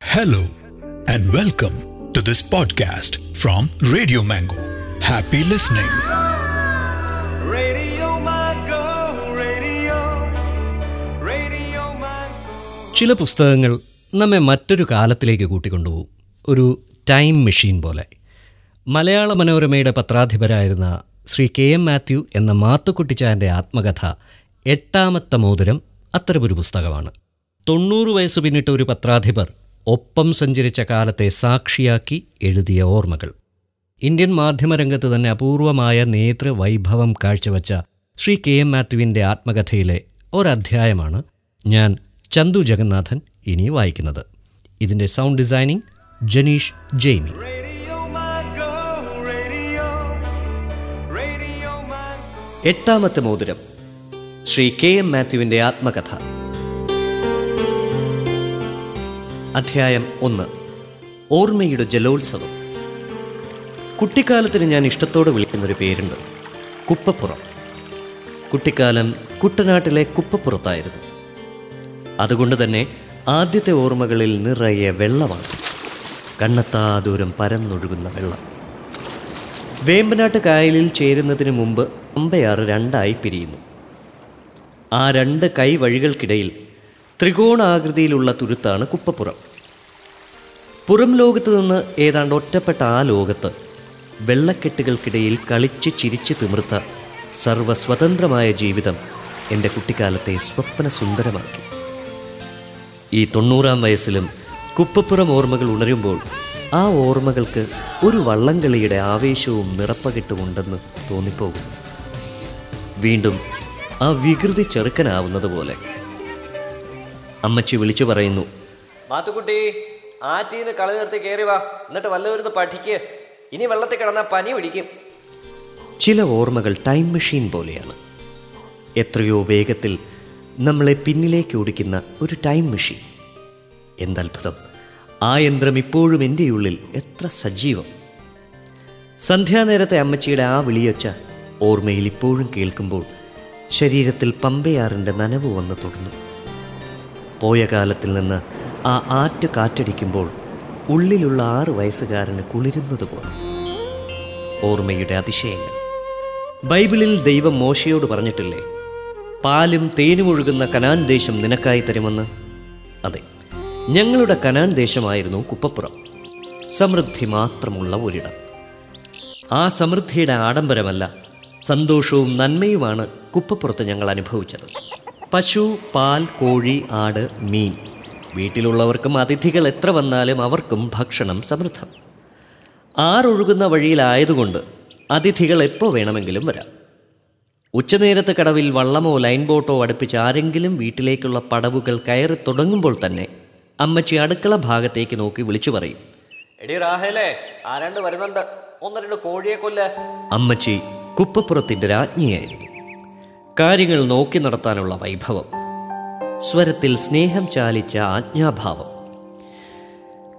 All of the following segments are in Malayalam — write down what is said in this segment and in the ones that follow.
Hello and welcome to this podcast from radio Mango happy listening. Radio Mango, Radio, Radio Mango. ചില പുസ്തകങ്ങൾ നമ്മെ മറ്റൊരു കാലത്തിലേക്ക് കൂട്ടിക്കൊണ്ടുപോകും. ഒരു ടൈം മെഷീൻ പോലെ. മലയാള മനോരമയുടെ പത്രാധിപരായിരുന്ന ശ്രീ കെ എം മാത്യു എന്ന മാത്തുക്കുട്ടിച്ചാന്റെ ആത്മകഥ എട്ടാമത്തെ മോതിരം അത്തരമൊരു പുസ്തകമാണ്. തൊണ്ണൂറ് വയസ്സ് പിന്നിട്ട ഒരു പത്രാധിപർ ഒപ്പം സഞ്ചരിച്ച കാലത്തെ സാക്ഷിയാക്കി എഴുതിയ ഓർമ്മകൾ. ഇന്ത്യൻ മാധ്യമരംഗത്ത് തന്നെ അപൂർവമായ നേതൃവൈഭവം കാഴ്ചവെച്ച ശ്രീ കെ എം മാത്യുവിന്റെ ആത്മകഥയിലെ ഒരധ്യായമാണ് ഞാൻ ചന്തു ജഗന്നാഥൻ ഇനി വായിക്കുന്നത്. ഇതിന്റെ സൗണ്ട് ഡിസൈനിങ് ജനീഷ് ജെയ്മി. എട്ടാമത്തെ മോതിരം ശ്രീ കെ എം മാത്യുവിന്റെ ആത്മകഥ. അധ്യായം ഒന്ന്. ഓർമ്മയുടെ ജലോത്സവം. കുട്ടിക്കാലത്തിന് ഞാൻ ഇഷ്ടത്തോടെ വിളിക്കുന്നൊരു പേരുണ്ട്. കുപ്പപ്പുറം. കുട്ടിക്കാലം കുട്ടനാട്ടിലെ കുപ്പപ്പുറത്തായിരുന്നു. അതുകൊണ്ട് തന്നെ ആദ്യത്തെ ഓർമ്മകളിൽ നിറയെ വെള്ളമാണ്. കണ്ണത്താ ദൂരം പരന്നൊഴുകുന്ന വെള്ളം. വേമ്പനാട്ട് കായലിൽ ചേരുന്നതിന് മുമ്പ് അമ്പയാറ് രണ്ടായി പിരിയുന്നു. ആ രണ്ട് കൈ വഴികൾക്കിടയിൽ ത്രികോണാകൃതിയിലുള്ള തുരുത്താണ് കുപ്പപ്പുറം. പുറം ലോകത്ത് നിന്ന് ഏതാണ്ട് ഒറ്റപ്പെട്ട ആ ലോകത്ത് വെള്ളക്കെട്ടുകൾക്കിടയിൽ കളിച്ച് ചിരിച്ച് തിമിർത്ത സർവസ്വതന്ത്രമായ ജീവിതം എന്റെ കുട്ടിക്കാലത്തെ സ്വപ്ന സുന്ദരമാക്കി ഈ തൊണ്ണൂറാം വയസ്സിലും കുപ്പപ്പുറം ഓർമ്മകൾ ഉണരുമ്പോൾ ആ ഓർമ്മകൾക്ക് ഒരു വള്ളംകളിയുടെ ആവേശവും നിറപ്പകിട്ടുമുണ്ടെന്ന് തോന്നിപ്പോകും വീണ്ടും ആ വികൃതി ചെറുക്കനാവുന്നത് പോലെ അമ്മച്ചി വിളിച്ചു പറയുന്നു. മാത്തുക്കുട്ടി ആറ്റീന്ന് കളി നിർത്തി കയറി വാ. എന്നിട്ട് വല്ലവരുന്ന് പഠിക്ക്. ഇനി വെള്ളത്തിൽ കിടന്നാൽ പനി പിടിക്കും. ചില ഓർമ്മകൾ ടൈം മെഷീൻ പോലെയാണ്. എത്രയോ വേഗത്തിൽ നമ്മളെ പിന്നിലേക്ക് ഓടിക്കുന്ന ഒരു ടൈം മെഷീൻ. എന്തത്ഭുതം. ആ യന്ത്രം ഇപ്പോഴും എന്റെ ഉള്ളിൽ എത്ര സജീവം. സന്ധ്യാനേരത്തെ അമ്മച്ചിയുടെ ആ വിളിയൊച്ച ഓർമ്മയിൽ ഇപ്പോഴും കേൾക്കുമ്പോൾ ശരീരത്തിൽ പമ്പയാറിന്റെ നനവ് വന്ന് തൊടുന്നു പോയ കാലത്തിൽ നിന്ന് ആ ആറ്റ് കാറ്റടിക്കുമ്പോൾ ഉള്ളിലുള്ള ആറ് വയസ്സുകാരന് കുളിരുന്നത് പോലെ ഓർമ്മയുടെ അതിശയങ്ങൾ. ബൈബിളിൽ ദൈവം മോശയോട് പറഞ്ഞിട്ടില്ലേ? പാലും തേനും ഒഴുകുന്ന കനാൻ ദേശം നിനക്കായി തരുമെന്ന്? അതെ ഞങ്ങളുടെ കനാൻ ദേശമായിരുന്നു കുപ്പപ്പുറം. സമൃദ്ധി മാത്രമുള്ള ഒരിടം. ആ സമൃദ്ധിയുടെ ആഡംബരമല്ല സന്തോഷവും നന്മയുമാണ് കുപ്പപ്പുറത്ത് ഞങ്ങൾ അനുഭവിച്ചത്. പശു പാൽ കോഴി ആട് മീൻ. വീട്ടിലുള്ളവർക്കും അതിഥികൾ എത്ര വന്നാലും അവർക്കും ഭക്ഷണം സമൃദ്ധം. ആറൊഴുകുന്ന വഴിയിലായതുകൊണ്ട് അതിഥികൾ എപ്പോൾ വേണമെങ്കിലും വരാം. ഉച്ചനേരത്തെ കടവിൽ വള്ളമോ ലൈൻ ബോട്ടോ അടുപ്പിച്ച് ആരെങ്കിലും വീട്ടിലേക്കുള്ള പടവുകൾ കയറി തുടങ്ങുമ്പോൾ തന്നെ അമ്മച്ചി അടുക്കള ഭാഗത്തേക്ക് നോക്കി വിളിച്ചു പറയും. എടി റാഹേലേ ആരാണ്ട് വരുന്നുണ്ട്? ഒന്ന് രണ്ട് കോഴിയെ കൊല്ല. അമ്മച്ചി കുപ്പപ്പുറത്തിന്റെ രാജ്ഞിയായിരുന്നു. കാര്യങ്ങൾ നോക്കി നടത്താനുള്ള വൈഭവം. സ്വരത്തിൽ സ്നേഹം ചാലിച്ച ആജ്ഞാഭാവം.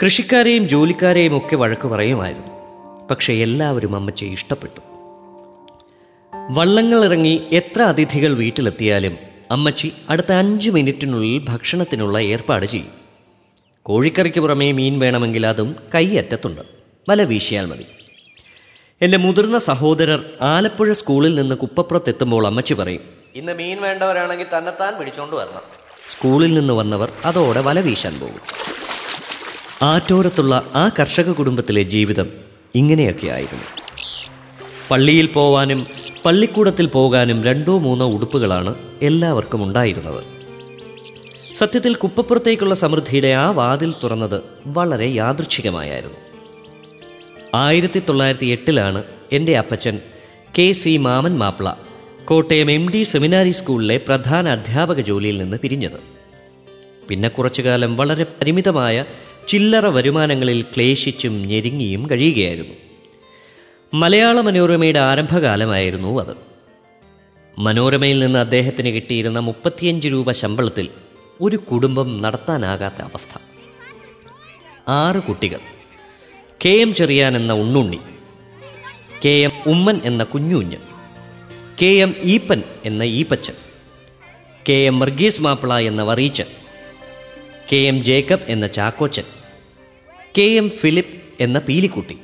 കൃഷിക്കാരെയും ജോലിക്കാരെയും ഒക്കെ വഴക്ക് പറയുമായിരുന്നു. പക്ഷേ എല്ലാവരും അമ്മച്ചെ ഇഷ്ടപ്പെട്ടു. വള്ളങ്ങൾ ഇറങ്ങി എത്ര അതിഥികൾ വീട്ടിലെത്തിയാലും അമ്മച്ചി അടുത്ത അഞ്ച് മിനിറ്റിനുള്ളിൽ ഭക്ഷണത്തിനുള്ള ഏർപ്പാട് ചെയ്യും. കോഴിക്കറിക്ക് പുറമേ മീൻ വേണമെങ്കിൽ അതും കൈയറ്റത്തുണ്ട്. വല വീശിയാൽ മതി. എന്റെ മുതിർന്ന സഹോദരർ ആലപ്പുഴ സ്കൂളിൽ നിന്ന് കുപ്പപ്പുറത്തെത്തുമ്പോൾ അമ്മച്ചി പറയും ഇന്ന് മീൻ വേണ്ടവരാണെങ്കിൽ തന്നെത്താൻ പിടിച്ചോണ്ട് വരണം. സ്കൂളിൽ നിന്ന് വന്നവർ അതോടെ വല വീശാൻ പോകും. ആറ്റോരത്തുള്ള ആ കർഷക കുടുംബത്തിലെ ജീവിതം ഇങ്ങനെയൊക്കെ ആയിരുന്നു. പള്ളിയിൽ പോവാനും പള്ളിക്കൂടത്തിൽ പോകാനും രണ്ടോ മൂന്നോ ഉടുപ്പുകളാണ് എല്ലാവർക്കും ഉണ്ടായിരുന്നത്. സത്യത്തിൽ കുപ്പപ്പുറത്തേക്കുള്ള സമൃദ്ധിയുടെ ആ വാതിൽ തുറന്നത് വളരെ യാദൃച്ഛികമായായിരുന്നു. ആയിരത്തി തൊള്ളായിരത്തി എട്ടിലാണ് എന്റെ Appachan K C Mammen Mappila Kottayam M D seminary സ്കൂളിലെ പ്രധാന അധ്യാപക ജോലിയിൽ നിന്ന് പിരിഞ്ഞത്. പിന്നെ കുറച്ചു കാലം വളരെ പരിമിതമായ ചില്ലറ വരുമാനങ്ങളിൽ ക്ലേശിച്ചും ഞെരുങ്ങിയും കഴിയുകയായിരുന്നു. മലയാള മനോരമയുടെ ആരംഭകാലമായിരുന്നു അത്. മനോരമയിൽ നിന്ന് അദ്ദേഹത്തിന് കിട്ടിയിരുന്ന മുപ്പത്തിയഞ്ച് രൂപ ശമ്പളത്തിൽ ഒരു കുടുംബം നടത്താനാകാത്ത അവസ്ഥ. ആറ് കുട്ടികൾ. കെ എം ചെറിയാൻ എന്ന ഉണ്ണുണ്ണി കെ എം ഉമ്മൻ എന്ന കുഞ്ഞുഞ്ഞ് കെ എം ഈപ്പൻ എന്ന ഈപ്പച്ചൻ കെ എം വർഗീസ് മാപ്പിള എന്ന വറീച്ചൻ കെ എം ജേക്കബ് എന്ന ചാക്കോച്ചൻ കെ എം ഫിലിപ്പ് എന്ന പീലിക്കുട്ടി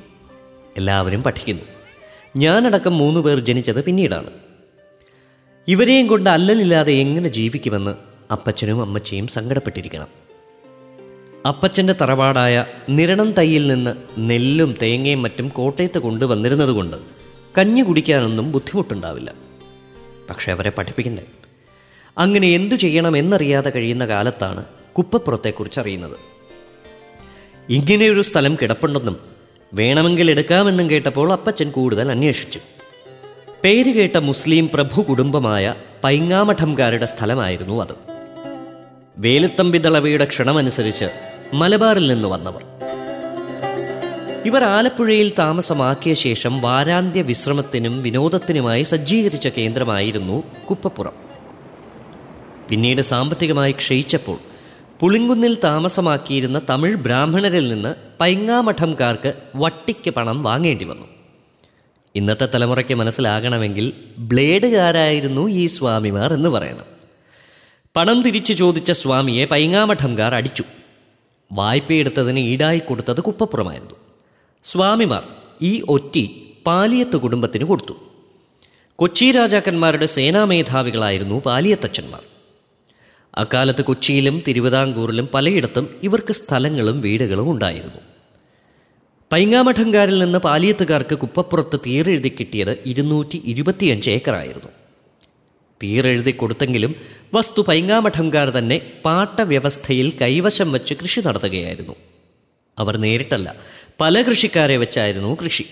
എല്ലാവരും പഠിക്കുന്നു. ഞാനടക്കം മൂന്ന് പേർ ജനിച്ചത് പിന്നീടാണ്. ഇവരെയും കൊണ്ട് അല്ലലില്ലാതെ എങ്ങനെ ജീവിക്കുമെന്ന് അപ്പച്ചനും അമ്മച്ചയും സങ്കടപ്പെട്ടിരിക്കണം. അപ്പച്ചന്റെ തറവാടായ നിരണം തയ്യിൽ നിന്ന് നെല്ലും തേങ്ങയും മറ്റും കോട്ടയത്ത് കൊണ്ടുവന്നിരുന്നതുകൊണ്ട് കഞ്ഞി കുടിക്കാനൊന്നും ബുദ്ധിമുട്ടുണ്ടാവില്ല. പക്ഷെ അവരെ പഠിപ്പിക്കണ്ടേ? അങ്ങനെ എന്തു ചെയ്യണം എന്നറിയാതെ കഴിയുന്ന കാലത്താണ് കുപ്പപ്പുറത്തെക്കുറിച്ച് അറിയുന്നത് ഇങ്ങനെയൊരു സ്ഥലം കിടപ്പുണ്ടെന്നും വേണമെങ്കിൽ എടുക്കാമെന്നും കേട്ടപ്പോൾ അപ്പച്ചൻ കൂടുതൽ അന്വേഷിച്ചു. പേര് കേട്ട മുസ്ലിം പ്രഭു കുടുംബമായ പൈങ്ങാമഠംകാരുടെ സ്ഥലമായിരുന്നു അത്. വേലുത്തമ്പി ദളവയുടെ ക്ഷണമനുസരിച്ച് മലബാറിൽ നിന്ന് വന്നവർ. ഇവർ ആലപ്പുഴയിൽ താമസമാക്കിയ ശേഷം വാരാന്ത്യ വിശ്രമത്തിനും വിനോദത്തിനുമായി സജ്ജീകരിച്ച കേന്ദ്രമായിരുന്നു കുപ്പപ്പുറം. പിന്നീട് സാമ്പത്തികമായി ക്ഷയിച്ചപ്പോൾ പുളിങ്കുന്നിൽ താമസമാക്കിയിരുന്ന തമിഴ് ബ്രാഹ്മണരിൽ നിന്ന് പൈങ്ങാമഠംകാർക്ക് വട്ടിക്ക് പണം വാങ്ങേണ്ടി വന്നു. ഇന്നത്തെ തലമുറയ്ക്ക് മനസ്സിലാകണമെങ്കിൽ ബ്ലേഡുകാരായിരുന്നു ഈ സ്വാമിമാർ എന്ന് പറയണം. പണം തിരിച്ചു ചോദിച്ച സ്വാമിയെ പൈങ്ങാമഠംകാർ അടിച്ചു. വായ്പയെടുത്തതിന് ഈടായി കൊടുത്തത് കുപ്പപ്പുറമായിരുന്നു. സ്വാമിമാർ ഈ ഒറ്റി പാലിയത്ത് കുടുംബത്തിന് കൊടുത്തു. കൊച്ചി രാജാക്കന്മാരുടെ സേനാമേധാവികളായിരുന്നു പാലിയത്തച്ഛന്മാർ. അക്കാലത്ത് കൊച്ചിയിലും തിരുവിതാംകൂറിലും പലയിടത്തും ഇവർക്ക് സ്ഥലങ്ങളും വീടുകളും ഉണ്ടായിരുന്നു. പൈങ്ങാമഠങ്കാരിൽ നിന്ന് പാലിയത്തുകാർക്ക് കുപ്പപ്പുറത്ത് തീരെഴുതി കിട്ടിയത് ഇരുന്നൂറ്റി ഇരുപത്തിയഞ്ച് ഏക്കറായിരുന്നു. തീരെഴുതി കൊടുത്തെങ്കിലും വസ്തു പൈങ്ങാമഠംകാർ തന്നെ പാട്ടവ്യവസ്ഥയിൽ കൈവശം വച്ച് കൃഷി നടത്തുകയായിരുന്നു. അവർ നേരിട്ടല്ല പല കൃഷിക്കാരെ വെച്ചായിരുന്നു കൃഷി.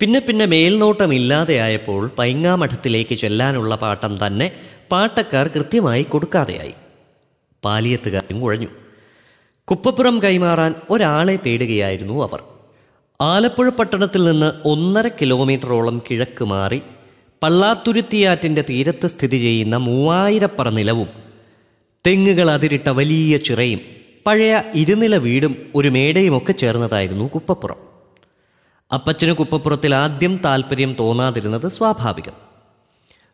പിന്നെ പിന്നെ മേൽനോട്ടമില്ലാതെയായപ്പോൾ പൈങ്ങാമഠത്തിലേക്ക് ചെല്ലാനുള്ള പാട്ടം തന്നെ പാട്ടക്കാർ കൃത്യമായി കൊടുക്കാതെയായി. പാലിയത്തുകാരും കുഴഞ്ഞു. കുപ്പപ്പുറം കൈമാറാൻ ഒരാളെ തേടുകയായിരുന്നു അവർ. ആലപ്പുഴ പട്ടണത്തിൽ നിന്ന് ഒന്നര കിലോമീറ്ററോളം കിഴക്ക് മാറി പള്ളാത്തുരുത്തിയാറ്റിന്റെ തീരത്ത് സ്ഥിതി ചെയ്യുന്ന മൂവായിരപ്പറ നിലവും തെങ്ങുകൾ അതിരിട്ട വലിയ ചിറയും പഴയ ഇരുനില വീടും ഒരു മേടയുമൊക്കെ ചേർന്നതായിരുന്നു കുപ്പപ്പുറം. അപ്പച്ചന് കുപ്പപ്പുറത്തിൽ ആദ്യം താല്പര്യം തോന്നാതിരുന്നത് സ്വാഭാവികം.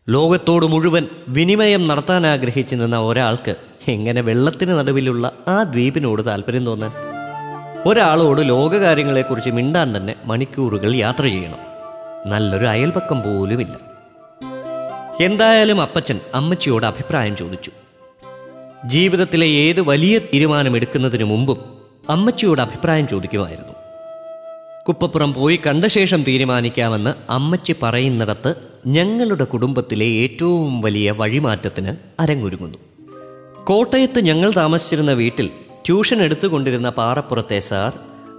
ലോകത്തോട് മുഴുവൻ വിനിമയം നടത്താൻ ആഗ്രഹിച്ചു നിന്ന ഒരാൾക്ക് എങ്ങനെ വെള്ളത്തിന് നടുവിലുള്ള ആ ദ്വീപിനോട് താല്പര്യം തോന്നാൻ? ഒരാളോട് ലോകകാര്യങ്ങളെക്കുറിച്ച് മിണ്ടാൻ തന്നെ മണിക്കൂറുകൾ യാത്ര ചെയ്യണം. നല്ലൊരു അയൽപക്കം പോലുമില്ല. എന്തായാലും അപ്പച്ചൻ അമ്മച്ചിയോട് അഭിപ്രായം ചോദിച്ചു. ജീവിതത്തിലെ ഏത് വലിയ തീരുമാനമെടുക്കുന്നതിനു മുമ്പും അമ്മച്ചിയോട് അഭിപ്രായം ചോദിക്കുമായിരുന്നു. കുപ്പപ്പുറം പോയി കണ്ട ശേഷം തീരുമാനിക്കാമെന്ന് അമ്മച്ചി പറയുന്നിടത്ത് ഞങ്ങളുടെ കുടുംബത്തിലെ ഏറ്റവും വലിയ വഴിമാറ്റത്തിന് അരങ്ങൊരുങ്ങുന്നു. കോട്ടയത്ത് ഞങ്ങൾ താമസിച്ചിരുന്ന വീട്ടിൽ ട്യൂഷൻ എടുത്തുകൊണ്ടിരുന്ന പാറപ്പുറത്തെ സാർ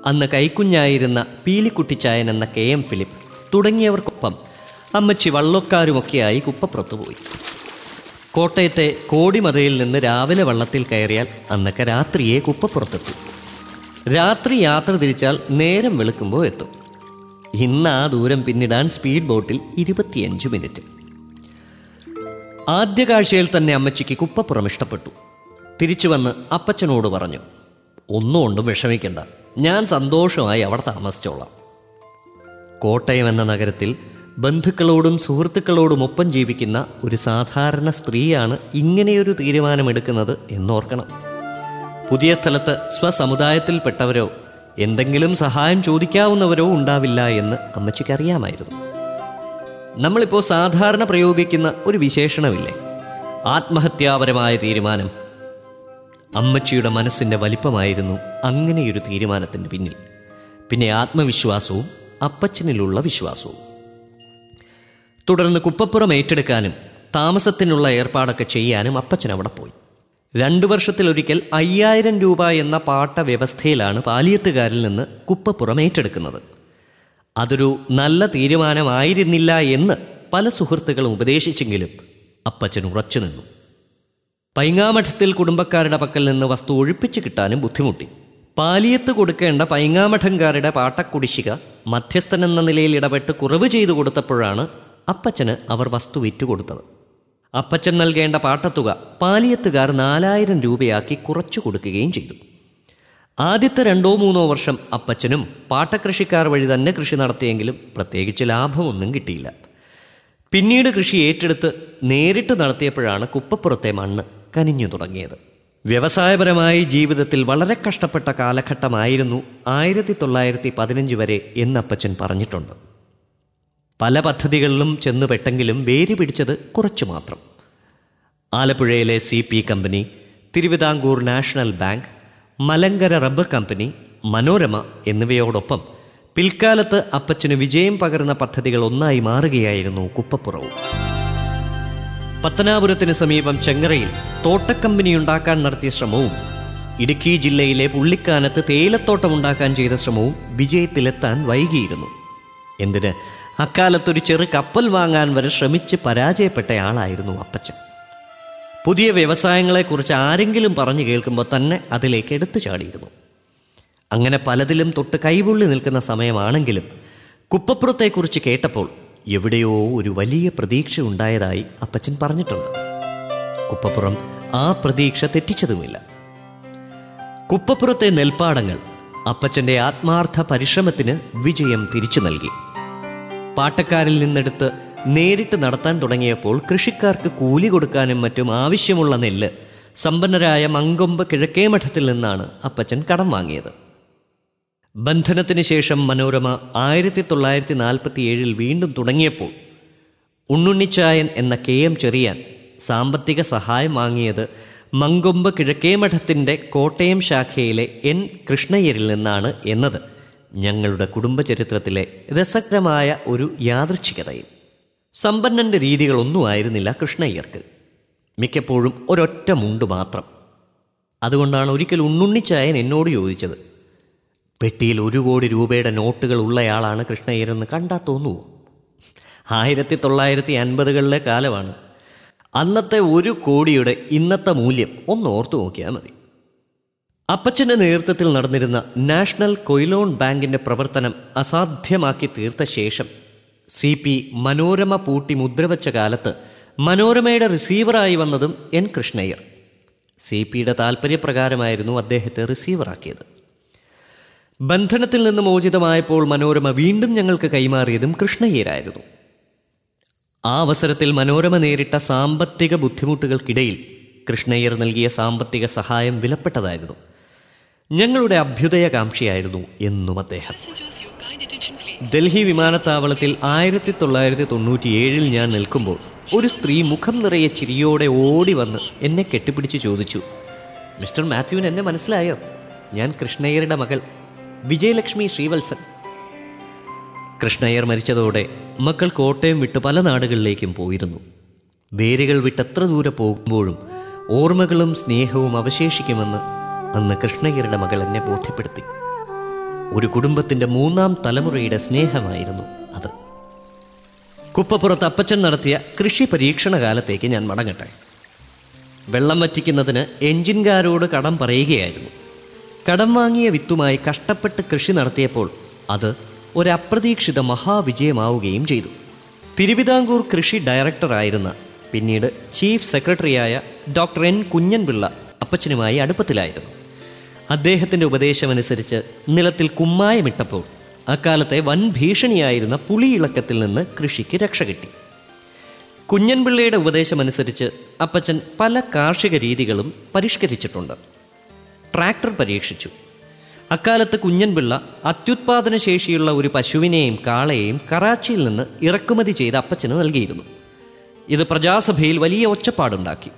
അന്ന് കൈക്കുഞ്ഞായിരുന്ന പീലിക്കുട്ടിച്ചായൻ എന്ന കെ എം ഫിലിപ്പ് തുടങ്ങിയവർക്കൊപ്പം അമ്മച്ചി വള്ളക്കാരുമൊക്കെയായി കുപ്പപ്പുറത്ത് പോയി. കോട്ടയത്തെ കോടിമതയിൽ നിന്ന് രാവിലെ വള്ളത്തിൽ കയറിയാൽ അന്നൊക്കെ രാത്രിയെ കുപ്പപ്പുറത്തെത്തും. രാത്രി യാത്ര തിരിച്ചാൽ നേരം വെളുക്കുമ്പോൾ എത്തും. ഇന്ന് ആ ദൂരം പിന്നിടാൻ സ്പീഡ് ബോട്ടിൽ ഇരുപത്തിയഞ്ച് മിനിറ്റ്. ആദ്യ കാഴ്ചയിൽ തന്നെ അമ്മച്ചിക്ക് കുപ്പപ്പുറം ഇഷ്ടപ്പെട്ടു. തിരിച്ചു വന്ന് അപ്പച്ചനോട് പറഞ്ഞു ഒന്നുകൊണ്ടും വിഷമിക്കണ്ട. ഞാൻ സന്തോഷമായി അവിടെ താമസിച്ചോളാം. കോട്ടയം എന്ന നഗരത്തിൽ ബന്ധുക്കളോടും സുഹൃത്തുക്കളോടും ഒപ്പം ജീവിക്കുന്ന ഒരു സാധാരണ സ്ത്രീയാണ് ഇങ്ങനെയൊരു തീരുമാനമെടുക്കുന്നത് എന്നോർക്കണം. പുതിയ സ്ഥലത്ത് സ്വസമുദായത്തിൽപ്പെട്ടവരോ എന്തെങ്കിലും സഹായം ചോദിക്കാവുന്നവരോ ഉണ്ടാവില്ല എന്ന് അമ്മച്ചിക്ക് അറിയാമായിരുന്നു. നമ്മളിപ്പോൾ സാധാരണ പ്രയോഗിക്കുന്ന ഒരു വിശേഷണമില്ലേ? ആത്മഹത്യാപരമായ തീരുമാനം. അമ്മച്ചിയുടെ മനസ്സിന്റെ വലിപ്പമായിരുന്നു അങ്ങനെയൊരു തീരുമാനത്തിന്റെ പിന്നിൽ. പിന്നെ ആത്മവിശ്വാസവും അപ്പച്ചനിലുള്ള വിശ്വാസവും. തുടർന്ന് കുപ്പപ്പുറം ഏറ്റെടുക്കാനും താമസത്തിനുള്ള ഏർപ്പാടൊക്കെ ചെയ്യാനും അപ്പച്ചൻ അവിടെ പോയി. രണ്ടു വർഷത്തിലൊരിക്കൽ അയ്യായിരം രൂപ എന്ന പാട്ട വ്യവസ്ഥയിലാണ് പാലിയത്തുകാരിൽ നിന്ന് കുപ്പപ്പുറം ഏറ്റെടുക്കുന്നത്. അതൊരു നല്ല തീരുമാനമായിരുന്നില്ല എന്ന് പല സുഹൃത്തുക്കളും ഉപദേശിച്ചെങ്കിലും അപ്പച്ചൻ ഉറച്ചു നിന്നു. പൈങ്ങാമഠത്തിൽ കുടുംബക്കാരുടെ പക്കൽ നിന്ന് വസ്തു ഒഴിപ്പിച്ചു കിട്ടാനും ബുദ്ധിമുട്ടി. പാലിയത്ത് കൊടുക്കേണ്ട പൈങ്ങാമഠംകാരുടെ പാട്ടക്കുടിശ്ശിക മധ്യസ്ഥനെന്ന നിലയിൽ ഇടപെട്ട് കുറവ് ചെയ്തു കൊടുത്തപ്പോഴാണ് അപ്പച്ചന് അവർ വസ്തു വിറ്റുകൊടുത്തത്. അപ്പച്ചൻ നൽകേണ്ട പാട്ടത്തുക പാലിയത്തുകാർ നാലായിരം രൂപയാക്കി കുറച്ചു കൊടുക്കുകയും ചെയ്തു. ആദ്യത്തെ രണ്ടോ മൂന്നോ വർഷം അപ്പച്ചനും പാട്ടകൃഷിക്കാർ വഴി തന്നെ കൃഷി നടത്തിയെങ്കിലും പ്രത്യേകിച്ച് ലാഭമൊന്നും കിട്ടിയില്ല. പിന്നീട് കൃഷി ഏറ്റെടുത്ത് നേരിട്ട് നടത്തിയപ്പോഴാണ് കുപ്പപ്പുറത്തെ മണ്ണ് കനിഞ്ഞു തുടങ്ങിയത്. വ്യവസായപരമായി ജീവിതത്തിൽ വളരെ കഷ്ടപ്പെട്ട കാലഘട്ടമായിരുന്നു ആയിരത്തി തൊള്ളായിരത്തി പതിനഞ്ച് വരെ എന്നപ്പച്ചൻ പറഞ്ഞിട്ടുണ്ട്. പല പദ്ധതികളിലും ചെന്നുപെട്ടെങ്കിലും വേര് പിടിച്ചത് കുറച്ചു മാത്രം. ആലപ്പുഴയിലെ C P company Thiruvithamkoor national bank Malankara rubber company Manorama എന്നിവയോടൊപ്പം പിൽക്കാലത്ത് അപ്പച്ചന് വിജയം പകർന്ന പദ്ധതികൾ ഒന്നായി മാറുകയായിരുന്നു കുപ്പപ്പുറവും. പത്തനാപുരത്തിന് സമീപം ചെങ്ങറയിൽ തോട്ടക്കമ്പനി ഉണ്ടാക്കാൻ നടത്തിയ ശ്രമവും ഇടുക്കി ജില്ലയിലെ പുള്ളിക്കാനത്ത് തേയിലത്തോട്ടമുണ്ടാക്കാൻ ചെയ്ത ശ്രമവും വിജയത്തിലെത്താൻ വൈകിയിരുന്നു. എന്തിന്? അക്കാലത്തൊരു ചെറു കപ്പൽ വാങ്ങാൻ വരെ ശ്രമിച്ച് പരാജയപ്പെട്ടയാളായിരുന്നു അപ്പച്ചൻ. പുതിയ വ്യവസായങ്ങളെക്കുറിച്ച് ആരെങ്കിലും പറഞ്ഞു കേൾക്കുമ്പോൾ തന്നെ അതിലേക്ക് എടുത്തു ചാടിയിരുന്നു. അങ്ങനെ പലതിലും തൊട്ട് കൈപൊള്ളി നിൽക്കുന്ന സമയമാണെങ്കിലും കുപ്പപ്പുറത്തെക്കുറിച്ച് കേട്ടപ്പോൾ എവിടെയോ ഒരു വലിയ പ്രതീക്ഷ ഉണ്ടായതായി അപ്പച്ചൻ പറഞ്ഞിട്ടുണ്ട്. കുപ്പപ്പുറം ആ പ്രതീക്ഷ തെറ്റിച്ചതുമില്ല. കുപ്പപ്പുറത്തെ നെൽപ്പാടങ്ങൾ അപ്പച്ചന്റെ ആത്മാർത്ഥ പരിശ്രമത്തിന് വിജയം തിരിച്ചു നൽകി. പാട്ടക്കാരിൽ നിന്നെടുത്ത് നേരിട്ട് നടത്താൻ തുടങ്ങിയപ്പോൾ കൃഷിക്കാർക്ക് കൂലി കൊടുക്കാനും മറ്റും ആവശ്യമുള്ള നെല്ല് സമ്പന്നരായ മങ്കൊമ്പ് കിഴക്കേമഠത്തിൽ നിന്നാണ് അപ്പച്ചൻ കടം വാങ്ങിയത്. ബന്ധനത്തിന് ശേഷം മനോരമ ആയിരത്തി തൊള്ളായിരത്തി നാൽപ്പത്തി ഏഴിൽ വീണ്ടും തുടങ്ങിയപ്പോൾ ഉണ്ണുണ്ണിച്ചായൻ എന്ന കെ എം ചെറിയാൻ സാമ്പത്തിക സഹായം വാങ്ങിയത് മങ്കൊമ്പ് കിഴക്കേമഠത്തിന്റെ കോട്ടയം ശാഖയിലെ എൻ കൃഷ്ണയ്യരിൽ നിന്നാണ് എന്നത്. ഞങ്ങളുടെ കുടുംബചരിത്രത്തിലെ രസകരമായ ഒരു യാദൃച്ഛികതയും സമ്പന്നന്റെ രീതികളൊന്നും ആയിരുന്നില്ല കൃഷ്ണയ്യർക്ക്. മിക്കപ്പോഴും ഒരൊറ്റ മുണ്ട് മാത്രം. അതുകൊണ്ടാണ് ഒരിക്കൽ ഉണ്ണുണ്ണിച്ചായൻ എന്നോട് ചോദിച്ചത് പെട്ടിയിൽ ഒരു കോടി രൂപയുടെ നോട്ടുകൾ ഉള്ളയാളാണ് കൃഷ്ണയ്യരെന്ന് കണ്ടാൽ തോന്നുമോ ആയിരത്തി തൊള്ളായിരത്തി അൻപതുകളിലെ കാലമാണ്. അന്നത്തെ ഒരു കോടിയുടെ ഇന്നത്തെ മൂല്യം ഒന്ന് ഓർത്തു നോക്കിയാൽ മതി. അപ്പച്ചന്റെ നേതൃത്വത്തിൽ നടന്നിരുന്ന നാഷണൽ കൊയിലോൺ ബാങ്കിന്റെ പ്രവർത്തനം അസാധ്യമാക്കി തീർത്ത ശേഷം സി പി മനോരമ പൂട്ടി മുദ്രവച്ച കാലത്ത് മനോരമയുടെ റിസീവറായി വന്നതും എൻ കൃഷ്ണയ്യർ. സി പിയുടെ താൽപ്പര്യപ്രകാരമായിരുന്നു അദ്ദേഹത്തെ റിസീവറാക്കിയത്. ബന്ധനത്തിൽ നിന്ന് മോചിതമായപ്പോൾ മനോരമ വീണ്ടും ഞങ്ങൾക്ക് കൈമാറിയതും കൃഷ്ണയ്യരായിരുന്നു. ആ അവസരത്തിൽ മനോരമ നേരിട്ട സാമ്പത്തിക ബുദ്ധിമുട്ടുകൾക്കിടയിൽ കൃഷ്ണയ്യർ നൽകിയ സാമ്പത്തിക സഹായം വിലപ്പെട്ടതായിരുന്നു. ഞങ്ങളുടെ അഭ്യുദയകാംക്ഷിയായിരുന്നു എന്നും അദ്ദേഹം. ഡൽഹി വിമാനത്താവളത്തിൽ ആയിരത്തി തൊള്ളായിരത്തി തൊണ്ണൂറ്റിയേഴിൽ ഞാൻ നിൽക്കുമ്പോൾ ഒരു സ്ത്രീ മുഖം നിറയെ ചിരിയോടെ ഓടി വന്ന് എന്നെ കെട്ടിപ്പിടിച്ച് ചോദിച്ചു മിസ്റ്റർ മാത്യുവിന് എന്നെ മനസ്സിലായോ? ഞാൻ കൃഷ്ണയ്യരുടെ മകൾ വിജയലക്ഷ്മി ശ്രീവത്സൻ. കൃഷ്ണയ്യർ മരിച്ചതോടെ മക്കൾ കോട്ടയം വിട്ട് പല നാടുകളിലേക്കും പോയിരുന്നു. വേരുകൾ വിട്ടത്ര ദൂരെ പോകുമ്പോഴും ഓർമ്മകളും സ്നേഹവും അവശേഷിക്കുമെന്ന് അന്ന് കൃഷ്ണയ്യരുടെ മകൾ എന്നെ ബോധ്യപ്പെടുത്തി. ഒരു കുടുംബത്തിന്റെ മൂന്നാം തലമുറയുടെ സ്നേഹമായിരുന്നു അത്. കുപ്പപ്പുറത്ത് അപ്പച്ചൻ നടത്തിയ കൃഷി പരീക്ഷണ കാലത്തേക്ക് ഞാൻ മടങ്ങട്ടെ. വെള്ളം വറ്റിക്കുന്നതിന് എഞ്ചിൻകാരോട് കടം പറയുകയായിരുന്നു. കടം വാങ്ങിയ വിത്തുമായി കഷ്ടപ്പെട്ട് കൃഷി നടത്തിയപ്പോൾ അത് ഒരപ്രതീക്ഷിത മഹാവിജയമാവുകയും ചെയ്തു. തിരുവിതാംകൂർ കൃഷി ഡയറക്ടറായിരുന്ന പിന്നീട് ചീഫ് സെക്രട്ടറിയായ ഡോക്ടർ എൻ കുഞ്ഞൻപിള്ള അപ്പച്ചനുമായി അടുപ്പത്തിലായിരുന്നു. അദ്ദേഹത്തിന്റെ ഉപദേശമനുസരിച്ച് നിലത്തിൽ കുമ്മായമിട്ടപ്പോൾ അക്കാലത്തെ വൻ ഭീഷണിയായിരുന്ന പുളിയിളക്കത്തിൽ നിന്ന് കൃഷിക്ക് രക്ഷ കിട്ടി. കുഞ്ഞൻപിള്ളയുടെ ഉപദേശമനുസരിച്ച് അപ്പച്ചൻ പല കാർഷിക രീതികളും പരിഷ്കരിച്ചിട്ടുണ്ട്. ട്രാക്ടർ പരീക്ഷിച്ചു. അക്കാലത്ത് കുഞ്ഞൻപിള്ള അത്യുത്പാദന ശേഷിയുള്ള ഒരു പശുവിനെയും കാളയെയും കറാച്ചിയിൽ നിന്ന് ഇറക്കുമതി ചെയ്ത് അപ്പച്ചന് നൽകിയിരുന്നു. ഇത് പ്രജാസഭയിൽ വലിയ ഒച്ചപ്പാടുണ്ടാക്കി.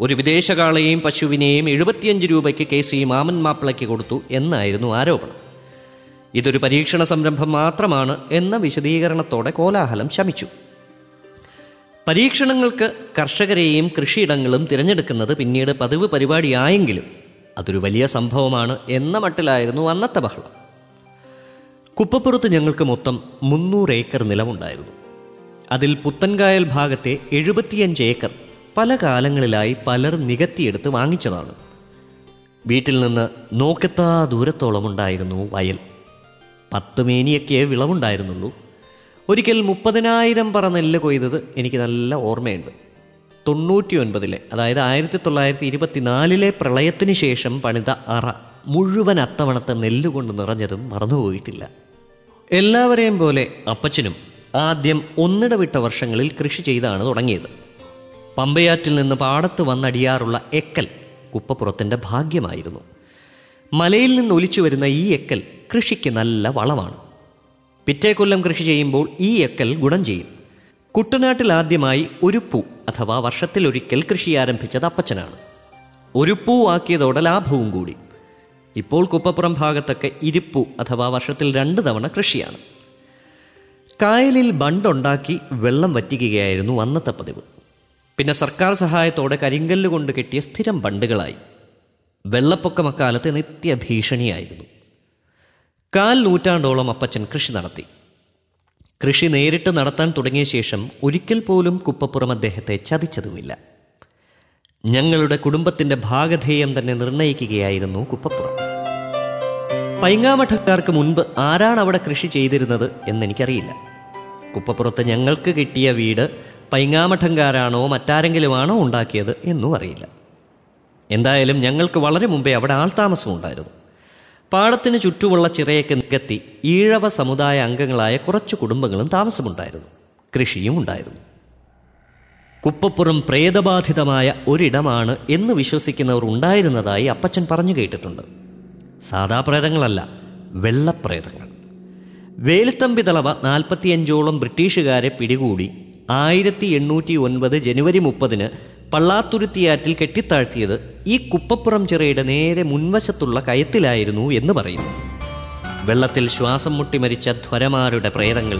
ഒരു വിദേശകാളയെയും പശുവിനെയും എഴുപത്തിയഞ്ച് രൂപയ്ക്ക് കെ സി മാമൻ മാപ്പിളയ്ക്ക് കൊടുത്തു എന്നായിരുന്നു ആരോപണം. ഇതൊരു പരീക്ഷണ സംരംഭം മാത്രമാണ് എന്ന വിശദീകരണത്തോടെ കോലാഹലം ശമിച്ചു. പരീക്ഷണങ്ങൾക്ക് കർഷകരെയും കൃഷിയിടങ്ങളും തിരഞ്ഞെടുക്കുന്നത് പിന്നീട് പതിവ് പരിപാടിയായെങ്കിലും അതൊരു വലിയ സംഭവമാണ് എന്ന മട്ടിലായിരുന്നു അന്നത്തെ ബഹളം. കുപ്പപ്പുറത്ത് ഞങ്ങൾക്ക് മൊത്തം മുന്നൂറ് ഏക്കർ നിലമുണ്ടായിരുന്നു. അതിൽ പുത്തൻകായൽ ഭാഗത്തെ എഴുപത്തിയഞ്ച് ഏക്കർ പല കാലങ്ങളിലായി പലർ നികത്തിയെടുത്ത് വാങ്ങിച്ചതാണ്. വീട്ടിൽ നിന്ന് നോക്കെത്താ ദൂരത്തോളം ഉണ്ടായിരുന്നു വയൽ. പത്ത് മേനിയൊക്കെ വിളവുണ്ടായിരുന്നുള്ളൂ. ഒരിക്കൽ മുപ്പതിനായിരം പറ നെല്ല് കൊയ്തത് എനിക്ക് നല്ല ഓർമ്മയുണ്ട്. തൊണ്ണൂറ്റി ഒൻപതിലെ അതായത് ആയിരത്തി തൊള്ളായിരത്തി ഇരുപത്തിനാലിലെ പ്രളയത്തിന് ശേഷം പണിത അറ മുഴുവൻ അത്തവണത്തെ നെല്ലുകൊണ്ട് നിറഞ്ഞതും മറന്നുപോയിട്ടില്ല. എല്ലാവരെയും പോലെ അപ്പച്ചനും ആദ്യം ഒന്നിടവിട്ട വർഷങ്ങളിൽ കൃഷി ചെയ്താണ് തുടങ്ങിയത്. പമ്പയാറ്റിൽ നിന്ന് പാടത്ത് വന്നടിയാറുള്ള എക്കൽ കുപ്പപ്പുറത്തിന്റെ ഭാഗ്യമായിരുന്നു. മലയിൽ നിന്ന് ഒലിച്ചു വരുന്ന ഈ എക്കൽ കൃഷിക്ക് നല്ല വളമാണ്. പിറ്റേ കൊല്ലം കൃഷി ചെയ്യുമ്പോൾ ഈ എക്കൽ ഗുണം ചെയ്യും. കുട്ടനാട്ടിൽ ആദ്യമായി ഒരു പൂ അഥവാ വർഷത്തിലൊരിക്കൽ കൃഷി ആരംഭിച്ചത് അപ്പച്ചനാണ്. ഒരു പൂ ആക്കിയതോടെ ലാഭവും കൂടി. ഇപ്പോൾ കുപ്പപ്പുറം ഭാഗത്തൊക്കെ ഇരിപ്പൂ അഥവാ വർഷത്തിൽ രണ്ട് തവണ കൃഷിയാണ്. കായലിൽ ബണ്ടുണ്ടാക്കി വെള്ളം വറ്റിക്കുകയായിരുന്നു അന്നത്തെ പതിവ്. പിന്നെ സർക്കാർ സഹായത്തോടെ കരിങ്കല്ല് കൊണ്ട് കെട്ടിയ സ്ഥിരം ബണ്ടുകളായി. വെള്ളപ്പൊക്കം അക്കാലത്ത് നിത്യഭീഷണിയായിരുന്നു കാൽ നൂറ്റാണ്ടോളം അപ്പച്ചൻ കൃഷി നടത്തി. കൃഷി നേരിട്ട് നടത്താൻ തുടങ്ങിയ ശേഷം ഒരിക്കൽ പോലും കുപ്പപ്പുറം അദ്ദേഹത്തെ ചതിച്ചതുമില്ല. ഞങ്ങളുടെ കുടുംബത്തിന്റെ ഭാഗധേയം തന്നെ നിർണയിക്കുകയായിരുന്നു കുപ്പപ്പുറം. പൈങ്ങാമഠക്കാർക്ക് മുൻപ് ആരാണ് അവിടെ കൃഷി ചെയ്തിരുന്നത് എന്നെനിക്കറിയില്ല. കുപ്പപ്പുറത്ത് ഞങ്ങൾക്ക് കിട്ടിയ വീട് പൈങ്ങാമഠങ്കാരാണോ മറ്റാരെങ്കിലുമാണോ ഉണ്ടാക്കിയത് എന്നും അറിയില്ല. എന്തായാലും ഞങ്ങൾക്ക് വളരെ മുമ്പേ അവിടെ ആൾതാമസം ഉണ്ടായിരുന്നു പാടത്തിന് ചുറ്റുമുള്ള ചിറയൊക്കെ നികത്തി ഈഴവ സമുദായ അംഗങ്ങളായ കുറച്ച് കുടുംബങ്ങളും താമസമുണ്ടായിരുന്നു. കൃഷിയും ഉണ്ടായിരുന്നു. കുപ്പപ്പുറം പ്രേതബാധിതമായ ഒരിടമാണ് എന്ന് വിശ്വസിക്കുന്നവർ ഉണ്ടായിരുന്നതായി അപ്പച്ചൻ പറഞ്ഞു കേട്ടിട്ടുണ്ട്. സാധാ പ്രേതങ്ങളല്ല വെള്ളപ്രേതങ്ങൾ. വേലുത്തമ്പി തളവ നാൽപ്പത്തിയഞ്ചോളം ബ്രിട്ടീഷുകാരെ പിടികൂടി ആയിരത്തി എണ്ണൂറ്റി ഒൻപത് ജനുവരി മുപ്പതിന് പള്ളാത്തുരുത്തിയാറ്റിൽ കെട്ടിത്താഴ്ത്തിയത് ഈ കുപ്പപ്പുറം ചിറയുടെ നേരെ മുൻവശത്തുള്ള കയത്തിലായിരുന്നു എന്ന് പറയുന്നു. വെള്ളത്തിൽ ശ്വാസം മുട്ടി മരിച്ച ധ്വരമാരുടെ പ്രേതങ്ങൾ